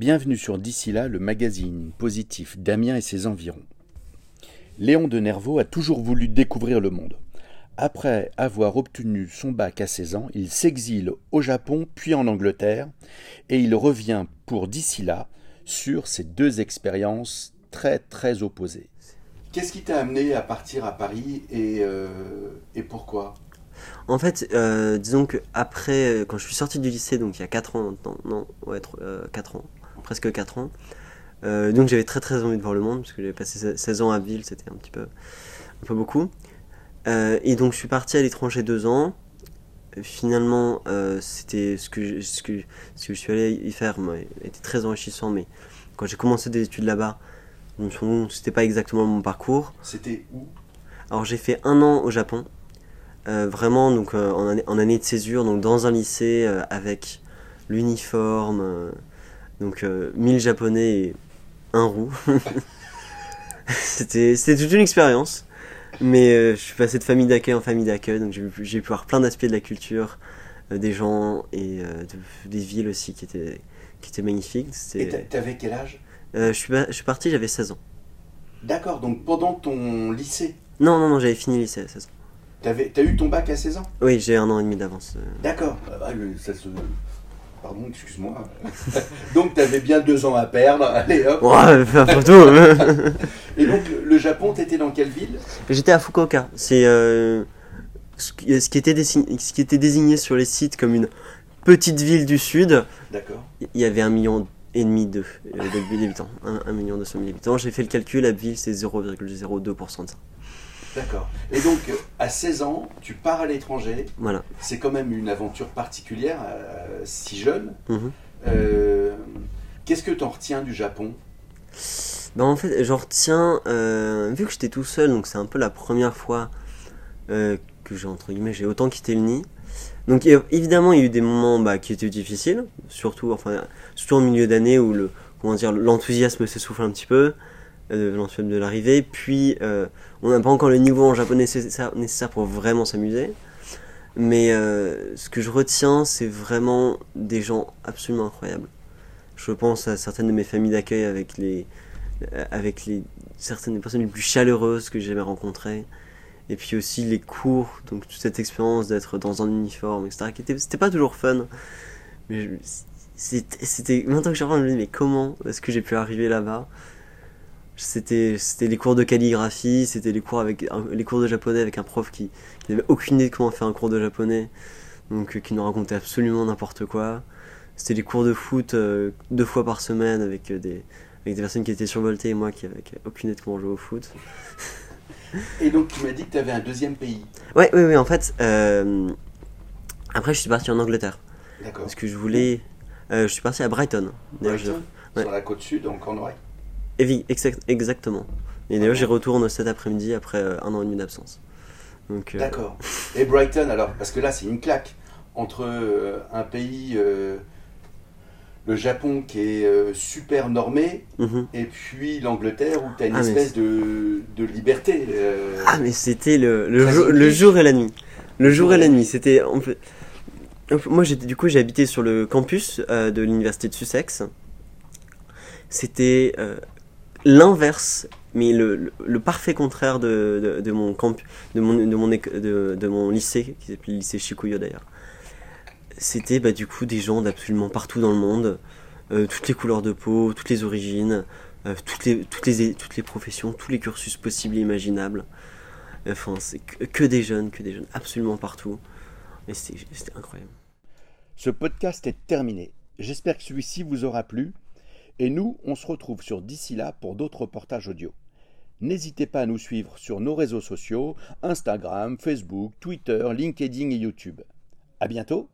Bienvenue sur D'ici là, le magazine positif d'Amiens et ses environs. Léon de Nervaux a toujours voulu découvrir le monde. Après avoir obtenu son bac à 16 ans, il s'exile au Japon puis en Angleterre et il revient pour D'ici là sur ces deux expériences très très opposées. Qu'est-ce qui t'a amené à partir à Paris et, euh, pourquoi? En fait, euh, disons que après, quand je suis sorti du lycée, donc il y a 4 ans non, ouais, 4 ans, presque 4 ans, euh, donc j'avais très très envie de voir le monde, parce que j'avais passé 16 ans à Ville, c'était un petit peu, un peu beaucoup. Euh, et donc je suis parti à l'étranger 2 ans. Finalement, euh, c'était ce que, je, ce, que, ce que je suis allé y faire était très enrichissant, mais quand j'ai commencé des études là-bas, c'était pas exactement mon parcours. C'était où? Alors j'ai fait un an au Japon, vraiment donc en année, en, année, de césure, donc dans un lycée avec l'uniforme, donc 1000 japonais et un roux. c'était toute une expérience. Mais euh, je suis passé de famille d'accueil en famille d'accueil, donc j'ai pu voir plein d'aspects de la culture, euh, des gens et euh, des villes aussi qui étaient, qui étaient magnifiques. Et t'avais quel âge? Je, suis, je suis parti, j'avais 16 ans. D'accord, donc pendant ton lycée? Non, non, non, j'avais fini le lycée à 16 ans. T'as eu ton bac à 16 ans? Oui, j'ai un an et demi d'avance. D'accord, ah, ça se Pardon, excuse-moi. donc, tu avais bien deux ans à perdre. Allez, hop. Ouais, photo. Et donc, le Japon, tu étais dans quelle ville? J'étais à Fukuoka. C'est euh, ce, qui était désigné, ce qui était désigné sur les sites comme une petite ville du sud. D'accord. Il y avait un million et demi de, euh, d'habitants. Un, un, million deux cent mille habitants. J'ai fait le calcul, la ville, c'est 0,02% de ça. D'accord. Et donc, à 16 ans, tu pars à l'étranger. Voilà. C'est quand même une aventure particulière, euh, si jeune. Mhm. Euh, qu'est-ce que tu en retiens du Japon? Ben En fait, j'en retiens, euh, vu que j'étais tout seul, donc c'est un peu la première fois que j'ai, entre guillemets, j'ai autant quitté le nid. Donc évidemment, il y a eu des moments bah, qui étaient difficiles, surtout, enfin, surtout en milieu d'année où le, comment dire, l'enthousiasme s'essouffle un petit peu de de l'arrivée. Puis, euh, on n'a pas encore le niveau en japonais nécessaire, nécessaire pour vraiment s'amuser. Mais euh, ce que je retiens, c'est vraiment des gens absolument incroyables. Je pense à certaines de mes familles d'accueil avec les, euh, avec les certaines des personnes les plus chaleureuses que j'ai jamais rencontrées. Et puis aussi les cours, donc toute cette expérience d'être dans un uniforme, etc. Qui était, c'était pas toujours fun. Mais c'était, maintenant que je me dis, mais comment est-ce que j'ai pu arriver là-bas? C'était c'était les cours de calligraphie c'était les cours avec les cours de japonais avec un prof qui, n'avait aucune idée de comment faire un cours de japonais donc euh, qui nous racontait absolument n'importe quoi. C'était les cours de foot euh, deux fois par semaine avec euh, des avec des personnes qui étaient survoltées et moi qui n'avais aucune idée de comment jouer au foot. Et donc tu m'as dit que tu avais un deuxième pays. Ouais oui oui en fait après je suis parti en Angleterre. D'accord. Parce que je voulais je suis parti à Brighton, Brighton sur la côte sud en Cornouailles Exactement. Et d'ailleurs, j'y retourne cet après-midi après euh, un an et demi d'absence. Euh, D'accord. Et Brighton, alors, parce que là, c'est une claque entre euh, un pays, le Japon, qui est super normé, mhm. et puis l'Angleterre, où tu as une ah, espèce de, de, liberté. ah, mais c'était le, le, jour, le, jour et la nuit. Le jour et la nuit. C'était. Moi, du coup, j'ai habité sur le campus de l'université de Sussex. C'était l'inverse, mais le, parfait contraire de, mon camp, de mon, de mon lycée, qui s'appelait le lycée Shikuyo d'ailleurs. C'était bah, du coup des gens d'absolument partout dans le monde, euh, toutes les couleurs de peau, toutes les origines, euh, toutes, les, toutes, les, toutes les professions, tous les cursus possibles et imaginables. Enfin, c'est que, que des jeunes, que des jeunes absolument partout. Et c'était incroyable. Ce podcast est terminé. J'espère que celui-ci vous aura plu. Et nous, on se retrouve sur d'ici là pour d'autres reportages audio. N'hésitez pas à nous suivre sur nos réseaux sociaux, Instagram, Facebook, Twitter, LinkedIn et YouTube. À bientôt